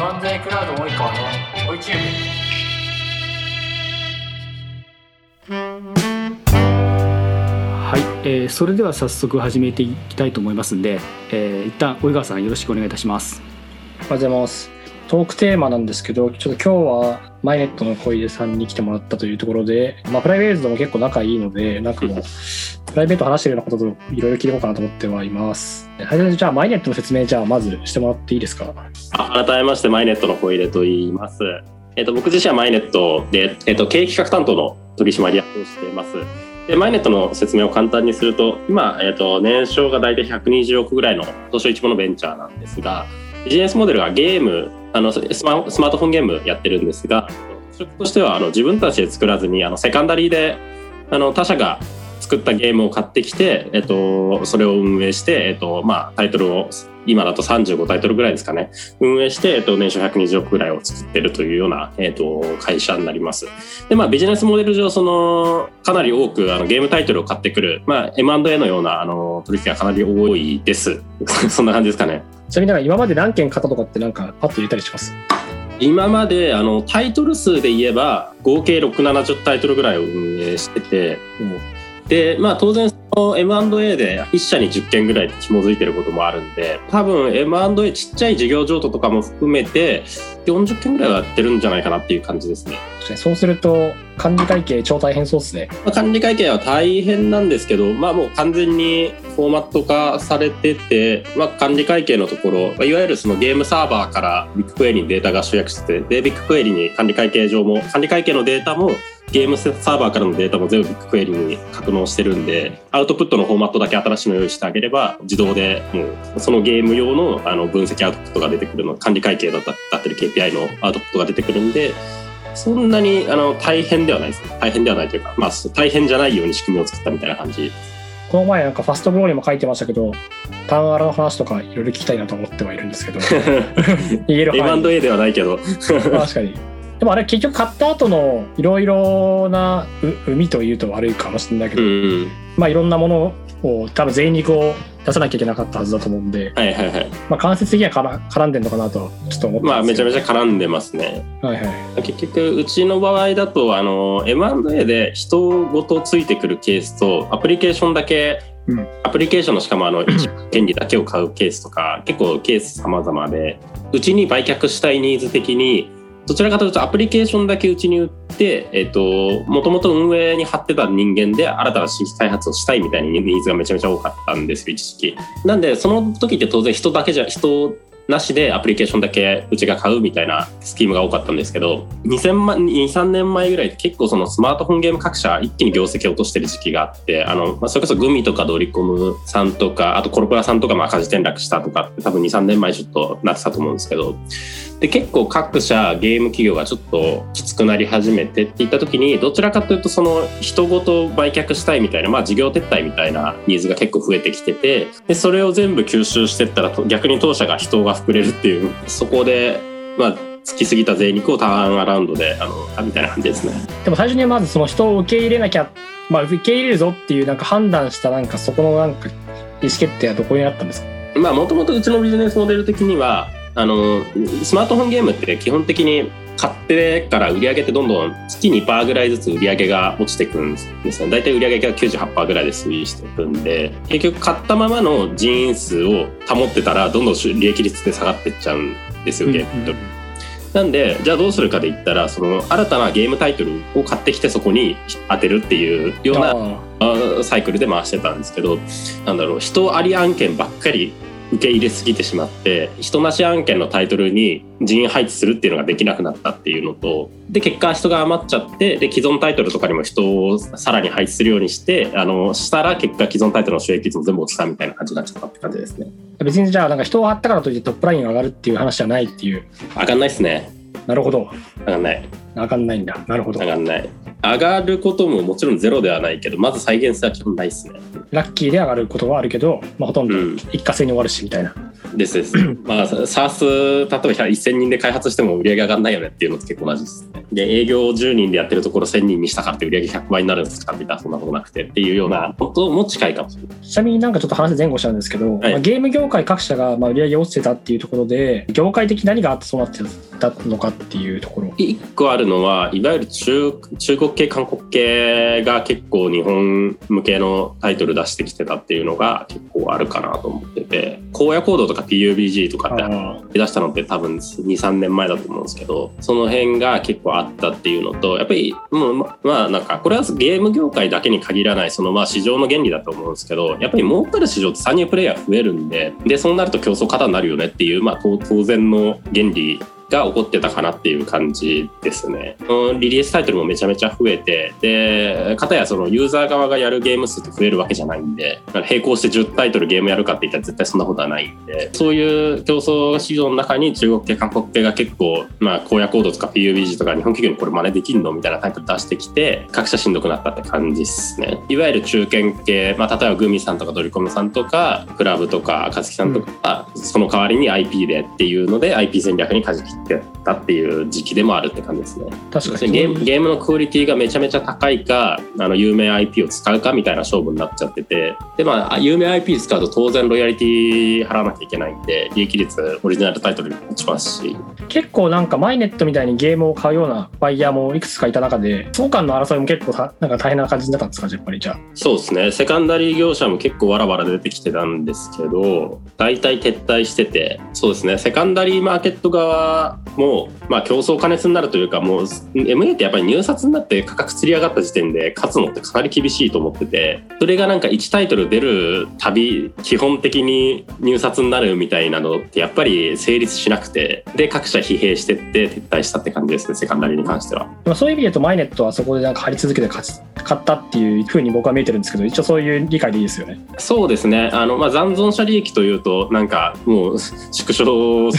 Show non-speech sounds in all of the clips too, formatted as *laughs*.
漫才クラウド及川の？追いチューはい、えーそれでは早速始めていきたいと思いますんで、えー一旦及川さんよろしくお願いいたします。おはようございます。トークテーマなんですけど、ちょっと今日はマイネットの小出さんに来てもらったというところで、まあ、プライベートでも結構仲いいので、なんかもう、プライベート話してるようなことといろいろ聞いていこうかなと思ってはいます。はじめにじゃあ、マイネットの説明、じゃあ、まずしてもらっていいですか？あ改めましてマイネットの小出と言います。えっと僕自身はマイネットで、えっと経営企画担当の取締役をしています。でマイネットの説明を簡単にすると今、えっと年商が大体120億ぐらいの東証一部のベンチャーなんですがビジネスモデルがゲームあのスマスマートフォンゲームやってるんですが特色としてはあの自分たちで作らずにあのセカンダリーであの他社が作ったゲームを買ってきて、えっと、それを運営して、えっとまあ、タイトルを今だと35タイトルぐらいですかね運営して、えっと、年商120億ぐらいを作ってるというような、えっと、会社になります。で、まあ、ビジネスモデル上、その、かなり多くあのゲームタイトルを買ってくる、まあ、M&A のようなあの取引がかなり多いです。*laughs* そんな感じですかね。ちなみになんか今まで何件買ったとかってなんかパッと入れたりします？今まであのタイトル数で言えば合計670タイトルぐらいを運営してて、でまあ当然その M&A で1社に10件ぐらい紐づいてることもあるんで多分 M&A ちっちゃい事業譲渡とかも含めて40件ぐらいはやってるんじゃないかなっていう感じですね。そうすると、管理会計超大変そうですね。まあ管理会計は大変なんですけど、まあもう完全にフォーマット化されてて、まあ管理会計のところ、まあいわゆるそのゲームサーバーからビッグクエリにデータが集約してて、で、ビッグクエリに管理会計上も、管理会計のデータもゲームサーバーからのデータも全部ビッグクエリに格納してるんで、アウトプットのフォーマットだけ新しいの用意してあげれば、自動でもうそのゲーム用のあの分析アウトプットが出てくるの、管理会計だっただってる KPI のアウトプットが出てくるんで、そんなにあの大変ではないですね。大変ではないというか、まあ大変じゃないように仕組みを作ったみたいな感じ。この前なんかファストブローにも書いてましたけど、ターンアラの話とかいろいろ聞きたいなと思ってはいるんですけど、*laughs* 言える範囲 M&A ではないけど、*laughs* 確かに。でもあれ結局買った後のいろいろなう海というと悪いかもしれないけど、うん、まあいろんなものを多分全肉を出さなきゃいけなかったはずだと思うんで、はいはいはい。まあ間接的にはから絡んでるのかなとちょっと思ってまあめちゃめちちゃ絡んでますね。ゃ。はいはい。結局うちの場合だとあの M&A で人ごとついてくるケースとアプリケーションだけ、うんアプリケーションのしかもあの *clears throat* 権利だけを買うケースとか結構ケース様々でうちに売却したいニーズ的にどちらかというとアプリケーションだけうちに売って、もともと運営に張ってた人間で新たな新規開発をしたいみたいなニーズがめちゃめちゃ多かったんですよ、一時期。なんで、その時って当然人だけじゃ、人なしでアプリケーションだけうちが買うみたいなスキームが多かったんですけど、2000万、2、3年前ぐらい結構そのスマートフォンゲーム各社一気に業績を落としてる時期があって、あの、まあ、それこそグミとかドリコムさんとか、あとコロプラさんとかまあ赤字転落したとか多分2、3年前ちょっとなってたと思うんですけど、で結構各社ゲーム企業がちょっときつくなり始めてっていった時にどちらかというとその人ごと売却したいみたいな、まあ、事業撤退みたいなニーズが結構増えてきててでそれを全部吸収してったらと逆に当社が人が膨れるっていうそこでまあつきすぎた税肉をターンアラウンドであのみたいな感じですね。でも最初にまずその人を受け入れなきゃ、まあ受け入れるぞっていうなんか判断したなんかそこのなんか意思決定はどこにあったんですか？まあもともとうちのビジネスモデル的にはあのスマートフォンゲームって基本的に買ってから売り上げってどんどん月2%ぐらいずつ売り上げが落ちていくんですね。大体売り上げが98%ぐらいで推移していくんで結局買ったままの人員数を保ってたらどんどん利益率って下がっていっちゃうんですよゲームって。なんでじゃあどうするかで言ったらその新たなゲームタイトルを買ってきてそこに当てるっていうようなあサイクルで回してたんですけどなんだろう人あり案件ばっかり受け入れすぎてしまって人なし案件のタイトルに人員配置するっていうのができなくなったっていうのとで結果人が余っちゃってで既存タイトルとかにも人をさらに配置するようにしてあのしたら結果既存タイトルの収益率も全部落ちたみたいな感じになっちゃったって感じですね。あ別にじゃあなんか人を張ったからといってトップラインが上がるっていう話じゃないっていう。上がんないっすね。なるほど。上がんない。上がんないんだ。なるほど。上がんない上がることももちろんゼロではないけどまず再現性は基本ないっすね。ラッキーで上がることはあるけど、まあ、ほとんどうん。一過性に終わるしみたいな、ですです。*clears throat* まあ、サース、例えば1000人で開発しても売り上げ上がんないよねっていうのと結構同じですね。で営業10人でやってるところ1000人にしたからって売り上げ100倍になるんですかって言ったらそんなことなくてっていうようなことも近いかもしれない。ちなみになんかちょっと話前後しちゃうんですけど、はいまあゲーム業界各社がまあ売り上げ落ちてたっていうところで業界的に何があってそうなってたのかっていうところ一個あるのはいわゆる中中国系韓国系が結構日本向けのタイトル出してきてたっていうのが結構あるかなと思ってて荒野行動とか PUBG とかってあ出したのって多分23年前だと思うんですけどその辺が結構あったっていうのとやっぱりもうままあなんかこれはゲーム業界だけに限らないそのまあ市場の原理だと思うんですけどやっぱり儲かる市場って参入プレイヤー増えるんででそうなると競争過多になるよねっていうまあ当当然の原理が起こってたかなっていう感じですね。うんリリースタイトルもめちゃめちゃ増えて、で、かたやそのユーザー側がやるゲーム数って増えるわけじゃないんで、並行して10タイトルゲームやるかって言ったら絶対そんなことはないんで、そういう競争市場の中に中国系、韓国系が結構、まあ、荒野コードとか PUBG とか日本企業にこれ真似できんのみたいなタイトル出してきて、各社しんどくなったって感じですね。いわゆる中堅系、まあ、例えばグミさんとかドリコムさんとか、クラブとか、かつきさんとかは、その代わりに IP でっていうので IP 戦略に舵切ってたっていう時期でもあるって感じですね。確かに。ゲームゲームのクオリティがめちゃめちゃ高いかあの有名 IP を使うかみたいな勝負になっちゃってて。でまあ有名 IP 使うと当然ロイヤリティ払わなきゃいけないんで利益率オリジナルタイトルに落ちますし。結構なんかマイネットみたいにゲームを買うようなバイヤーもいくつかいた中で相関の争いも結構たなんか大変な感じになったんですかやっぱりじゃあ。そうですね。セカンダリー業者も結構わらわら出てきてたんですけど大体撤退してて。そうですね。セカンダリーマーケット側もまあ競争過熱になるというかもう MA ってやっぱり入札になって価格つり上がった時点で勝つのってかなり厳しいと思っててそれがなんか1タイトル出るたび基本的に入札になるみたいなのってやっぱり成立しなくてで各社疲弊してって撤退したって感じですねセカンダリーに関しては。でもそういう意味で言うとマイネットはそこでなんか張り続けて勝ち勝ったっていうふうに僕は見えてるんですけど一応そういう理解でいいですよねそうですねあの、まあ、残存者利益というとなんかもう縮小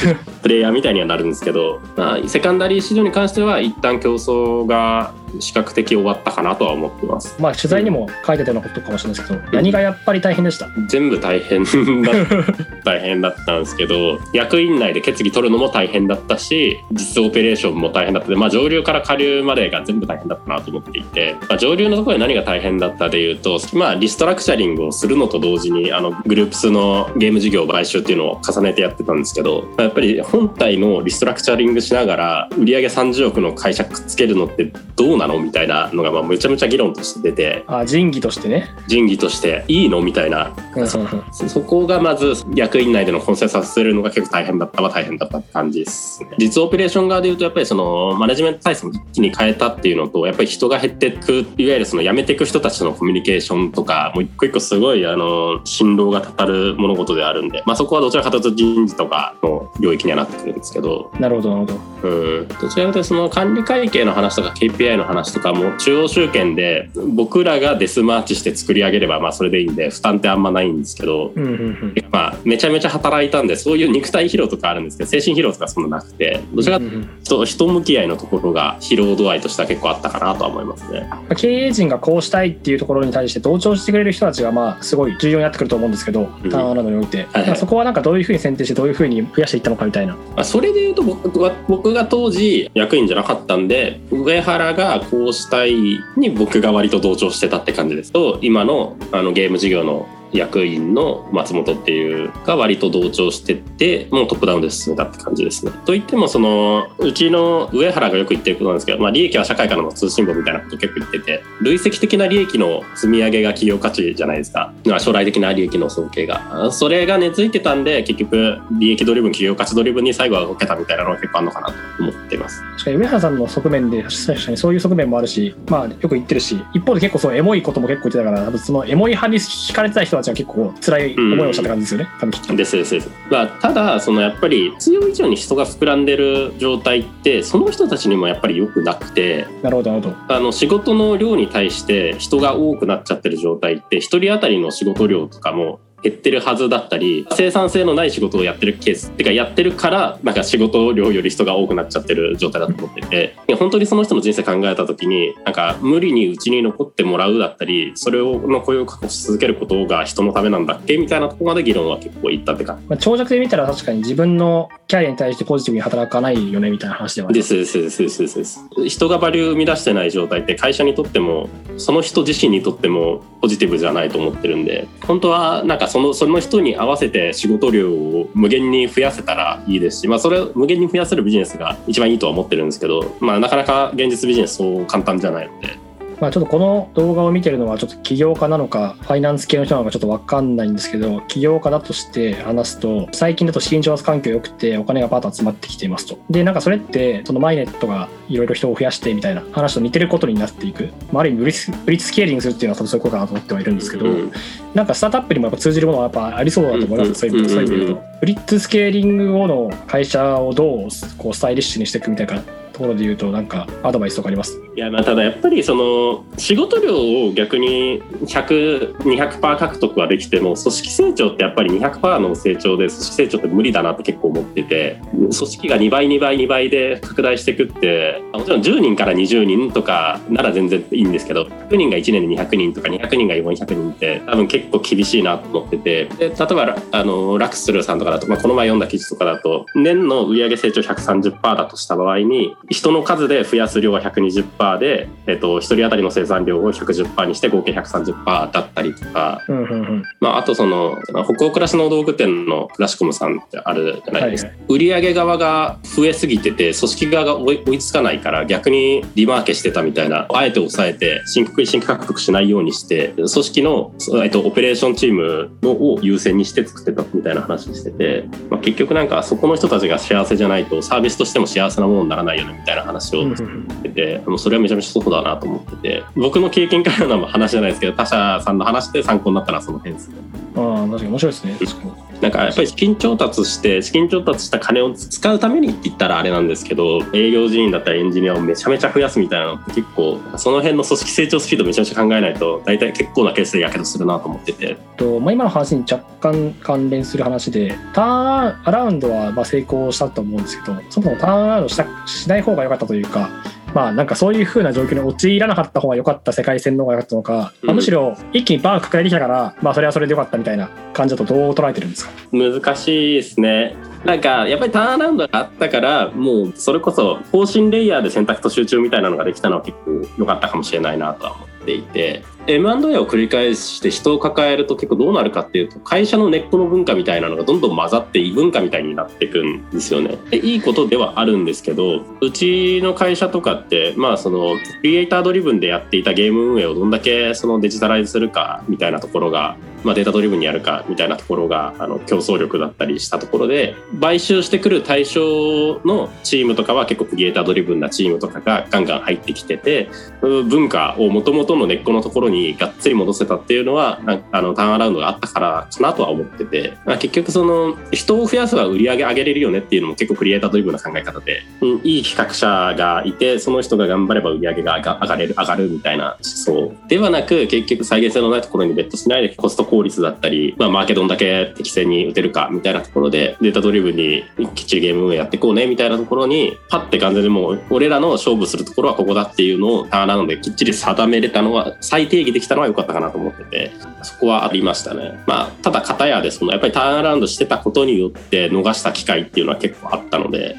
プレイヤーみたいにはなるんですけど、まあ、セカンダリー市場に関しては一旦競争が視覚的終わったかなとは思ってます。まあ取材にも書いてたようなことかもしれないですけど何がやっぱり大変でした？全部大変だ *laughs* 大変だったんですけど役員内で決議取るのも大変だったし実オペレーションも大変だった。で、まあ、上流から下流までが全部大変だったなと思っていて、まあ、上流のところで何が大変だったでいうと、まあ、リストラクチャリングをするのと同時にあのグループスのゲーム事業買収っていうのを重ねてやってたんですけど、まあやっぱり本体のリストラクチャリングしながら売上30億の会社くっつけるのってどうなのみたいなのがまあめちゃめちゃ議論として出て。あ仁義としてね、仁義としていいのみたいな。うんうんそそこがまず役員内でのコンセンサスするのが結構大変だったは大変だったって感じですね。実オペレーション側で言うとやっぱりそのマネジメント体制も一気に変えたっていうのとやっぱり人が減っていくいわゆるその辞めていく人たちとのコミュニケーションとかもう一個一個すごいあの振動がたたる物事であるんで、まあ、そこはどちらかというと人事とかの領域にはなってくるんですけど。なるほどなるほど。うん。どちらかというとその管理会計の話とか KPI の話とかも中央集権で僕らがデスマーチして作り上げればまあそれでいいんで負担ってあんまないんですけどうんうんうん。まあ、めちゃめちゃ働いたんでそういう肉体疲労とかあるんですけど精神疲労とかそんななくてどちらかというと人向き合いのところが疲労度合いとしては結構あったかなとは思いますね。まあ経営陣がこうしたいっていうところに対して同調してくれる人たちがまあすごい重要になってくると思うんですけど、うん。ターンアラウンドにおいて、はいまあそこはなんかどういうふうに選定してどういうふうに増やしていったのかみたいな。まあ、それで言うと僕は僕が当時役員じゃなかったんで上原がこうしたいに僕が割と同調してたって感じです。と今のあのゲーム事業の役員の松本っていうが割と同調してってもうトップダウンで進めたって感じですね。といってもそのうちの上原がよく言ってることなんですけど、まあ、利益は社会からの通信簿みたいなこと結構言ってて累積的な利益の積み上げが企業価値じゃないですかまあ将来的な利益の総計がそれが根付いてたんで結局利益ドリブン企業価値ドリブンに最後は動けたみたいなのが結構あるのかなと思っています。確かに上原さんの側面で確かにそういう側面もあるしまあよく言ってるし一方で結構そうエモいことも結構言ってたから多分そのエモい派に惹かれてた人はたちは結構辛い思いをしたって感じですよね、多分きっと。ですですです、まあ、ただそのやっぱり必要以上に人が膨らんでる状態ってその人たちにもやっぱり良くなくてなるほどなるほど。あの仕事の量に対して人が多くなっちゃってる状態って一人当たりの仕事量とかも減ってるはずだったり生産性のない仕事をやってるケースってかやってるからなんか仕事量より人が多くなっちゃってる状態だと思ってて本当にその人の人生考えた時になんか無理にうちに残ってもらうだったりそれをの雇用を確保し続けることが人のためなんだっけみたいなところまで議論は結構いったってかまあ、長尺で見たら確かに自分のキャリアに対してポジティブに働かないよねみたいな話ではですですですですです。人がバリュー生み出してない状態って会社にとってもその人自身にとってもポジティブじゃないと思ってるんで本当はなんかそのその人に合わせて仕事量を無限に増やせたらいいですし、まあ、それを無限に増やせるビジネスが一番いいとは思ってるんですけど、まあ、なかなか現実ビジネスそう簡単じゃないので。まあ、ちょっとこの動画を見てるのはちょっと起業家なのかファイナンス系の人なのかちょっと分かんないんですけど起業家だとして話すと最近だと資金調達環境良くてお金がパーッと集まってきていますと。でなんかそれってそのマイネットがいろいろ人を増やしてみたいな話と似てることになっていく、まあ、ある意味ブリスブリッツスケーリングするっていうのはそういうことかなと思ってはいるんですけど、うんなんかスタートアップにもやっぱ通じるものはやっぱありそうだと思います、うんそういう意味で言ううんとブリッツスケーリング後の会社をどうこうスタイリッシュにしていくみたいなところで言うとなんかアドバイスとかあります？いやまあただやっぱりその仕事量を逆に100200%獲得はできても組織成長ってやっぱり200%の成長で組織成長って無理だなって結構思ってて組織が2倍2倍2倍で拡大していくってもちろん10人から20人とかなら全然いいんですけど100人が1年で200人とか200人が400人って多分結構厳しいなと思ってて。で例えばあのラクスルさんとかだと、まあ、この前読んだ記事とかだと年の売上成長130%だとした場合に人の数で増やす量は120%で、えっと、1人当たりの生産量を110%にして合計130%だったりとか、うんうんうん。まあ、あとその北欧暮らしの道具店のクラシコムさんってあるじゃないですか、は売上側が増えすぎてて組織側が追い追いつかないから逆にリマーケしてたみたいな。あえて抑えて新規新規獲得しないようにして組織の、えっと、オペレーションチームのを優先にして作ってたみたいな話してて、まあ、結局なんかそこの人たちが幸せじゃないとサービスとしても幸せなものにならないよねみたいな話をうんうんうんってて、もうそれはめちゃめちゃそうだなと思ってて僕の経験からの話じゃないですけど他社さんの話で参考になったのはその辺ですね。ああ確かに面白いですね確かになんかやっぱり資金調達して資金調達した金を使うためにって言ったらあれなんですけど営業人員だったりエンジニアをめちゃめちゃ増やすみたいなのって結構その辺の組織成長スピードめちゃめちゃ考えないと大体結構なケースでやけどするなと思ってて。と、まあ、今の話に若干関連する話でターンアラウンドはま成功したと思うんですけどそもそもターンアラウンドしたしない方が良かったというかまあなんかそういう風な状況に陥らなかった方が良かった世界線の方が良かったのか、まあうんむしろ一気にバー抱えてきたからまあそれはそれで良かったみたいな感じだとどう捉えてるんですか？難しいですね。なんかやっぱりターンアラウンドがあったからもうそれこそ方針レイヤーで選択と集中みたいなのができたのは結構良かったかもしれないなとは思っていて M&A を繰り返して人を抱えると結構どうなるかっていうと会社の根っこの文化みたいなのがどんどん混ざって異文化みたいになっていくんですよね。でいいことではあるんですけどうちの会社とかってまあそのクリエイタードリブンでやっていたゲーム運営をどんだけそのデジタライズするかみたいなところがまあ、データドリブンにやるかみたいなところがあの競争力だったりしたところで買収してくる対象のチームとかは結構クリエイタードリブンなチームとかがガンガン入ってきてて文化をもともとの根っこのところににがっつり戻せたっていうのはなんかあのターンアラウンドがあったからかなとは思ってて、まあ、結局その人を増やせば売り上げ上げれるよねっていうのも結構クリエイタードリブンな考え方で、うん、いい企画者がいてその人が頑張れば売り上げが上がれる上がるみたいな思想ではなく結局再現性のないところにベットしないでコスト効率だったり、まあ、マーケどんだけ適正に打てるかみたいなところでデータドリブンにきっちりゲーム運営やっていこうねみたいなところにパッて完全にもう俺らの勝負するところはここだっていうのをターンアラウンドできっちり定めれたのは再定義できたのは良かったかなと思っててそこはありましたね。まあ、ただ片やでそのやっぱりターンアラウンドしてたことによって逃した機会っていうのは結構あったので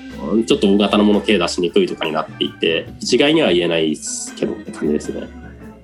ちょっと大型のもの系出しにくいとかになっていて一概には言えないですけどって感じですね。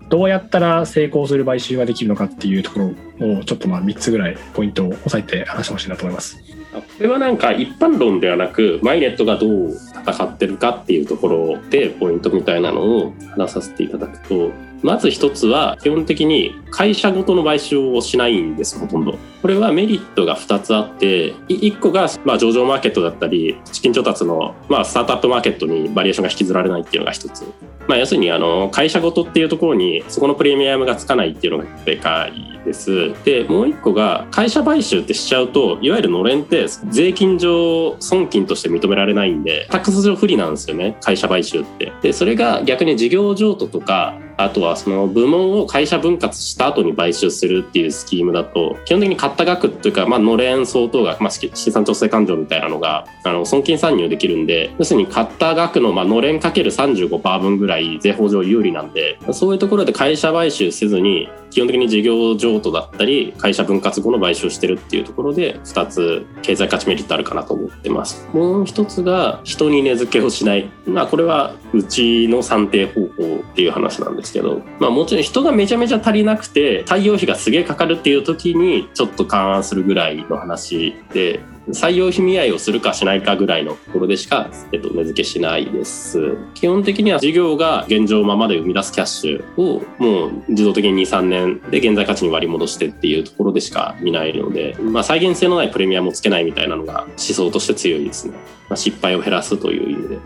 どうやったら成功する買収ができるのかっていうところをちょっとまあ3つぐらいポイントを押さえて話してほしいなと思います。これはなんか一般論ではなくマイネットがどう戦ってるかっていうところでポイントみたいなのを話させていただくとまず一つは基本的に会社ごとの買収をしないんですほとんどこれはメリットが2つあって1個がまあ上場マーケットだったり資金調達のまあスタートアップマーケットにバリエーションが引きずられないっていうのが1つまあ要するにあの会社ごとっていうところにそこのプレミアムがつかないっていうのがでかいです。でもう一個が会社買収ってしちゃうといわゆるのれんって税金上損金として認められないんでタックス上不利なんですよね会社買収って。でそれが逆に事業譲渡とかあとはその部門を会社分割した後に買収するっていうスキームだと基本的に買った額っていうか、まあ、のれん相当額、まあ、資産調整勘定みたいなのがあの損金参入できるんで要するに買った額の、まあのれんかける35%分ぐらい税法上有利なんでそういうところで会社買収せずに基本的に事業譲渡だったり会社分割後の買収してるっていうところで2つ経済価値メリットあるかなと思ってます。もう一つが人に値付けをしない。まあこれはうちの算定方法っていう話なんです。ですけどまあもちろん人がめちゃめちゃ足りなくて太陽費がすげえかかるっていう時にちょっと勘案するぐらいの話で採用費見合いをするかしないかぐらいのところでしか、えっと、値付けしないです。基本的には事業が現状ままで生み出すキャッシュをもう自動的に23年で現在価値に割り戻してっていうところでしか見ないので、まあ、再現性のないプレミアムをつけないみたいなのが思想として強いですね、まあ、失敗を減らすという意味で。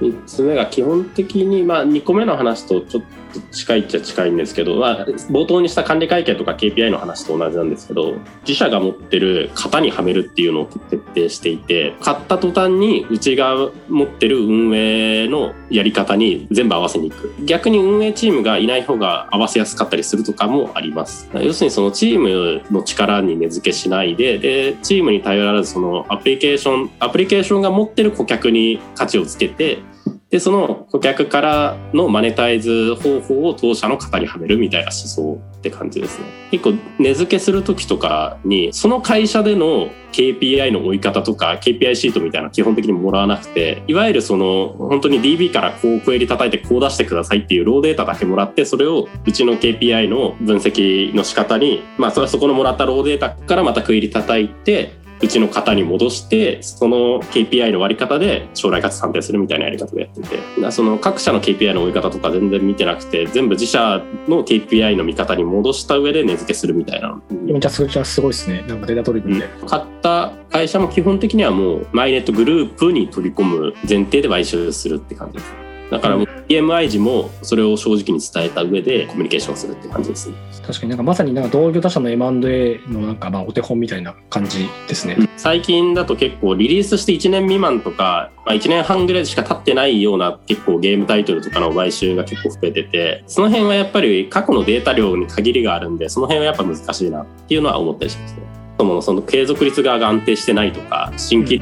3つ目が基本的に、まあ、2個目の話とちょっと近いっちゃ近いんですけど、まあ、冒頭にした管理会計とか KPI の話と同じなんですけど自社が持ってる型にはめるっていうのを徹底していて買った途端にうちが持ってる運営のやり方に全部合わせにいく。逆に運営チームがいない方が合わせやすかったりするとかもあります。要するにそのチームの力に根付けしないででチームに頼らずそのアプリケーションアプリケーションが持ってる顧客に価値をつけてで、その顧客からのマネタイズ方法を当社の型にはめるみたいな思想って感じですね。結構値付けする時とかに、その会社での KPI の追い方とか KPI シートみたいな基本的にもらわなくて、いわゆるその本当に DB からこうクエリ叩いてこう出してくださいっていうローデータだけもらって、それをうちの KPI の分析の仕方に、まあそれはそこのもらったローデータからまたクエリ叩いて、うちの型に戻してその KPI の割り方で将来価値算定するみたいなやり方でやってて。その各社の KPI の追い方とか全然見てなくて全部自社の KPI の見方に戻した上で値付けするみたいな。めっちゃ数値はすごいですね。なんかデータ取り組んで、うん、買った会社も基本的にはもうマイネットグループに取り込む前提で買収するって感じですだから PMI 時もそれを正直に伝えた上でコミュニケーションするって感じですね。確かになんかまさになんか同業他社の M&A のなんかまあお手本みたいな感じですね。最近だと結構リリースして1年未満とか、まあ、1年半ぐらいしか経ってないような結構ゲームタイトルとかの買収が結構増えてて、その辺はやっぱり過去のデータ量に限りがあるんで、その辺はやっぱ難しいなっていうのは思ったりしますね。そもその継続率側が安定してないとか、新規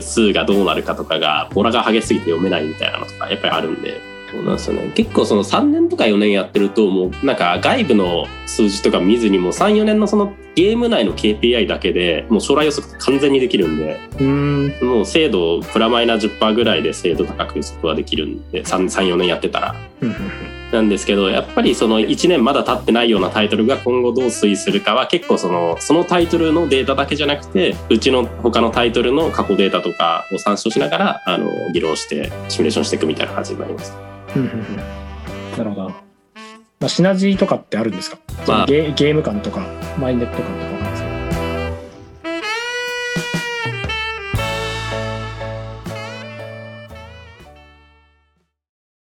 数がどうなるかとかが、ボラが激しすぎて読めないみたいなのとか、やっぱりあるんで、そうなんですよね。結構その3年とか4年やってると、もうなんか外部の数字とか見ずにも3、4年のそのゲーム内の KPI だけでもう将来予測完全にできるんで、うんもう精度プラマイナ10%ぐらいで精度高く予測はできるんで、3、3 4年やってたら。なんですけど、やっぱりその1年まだ経ってないようなタイトルが今後どう推移するかは結構その、そのタイトルのデータだけじゃなくて、うちの他のタイトルの過去データとかを参照しながら、あの、議論してシミュレーションしていくみたいな感じになります。なるほど。まあ、シナジーとかってあるんですか、まあ、ゲゲーム感とか、マイネット感とか。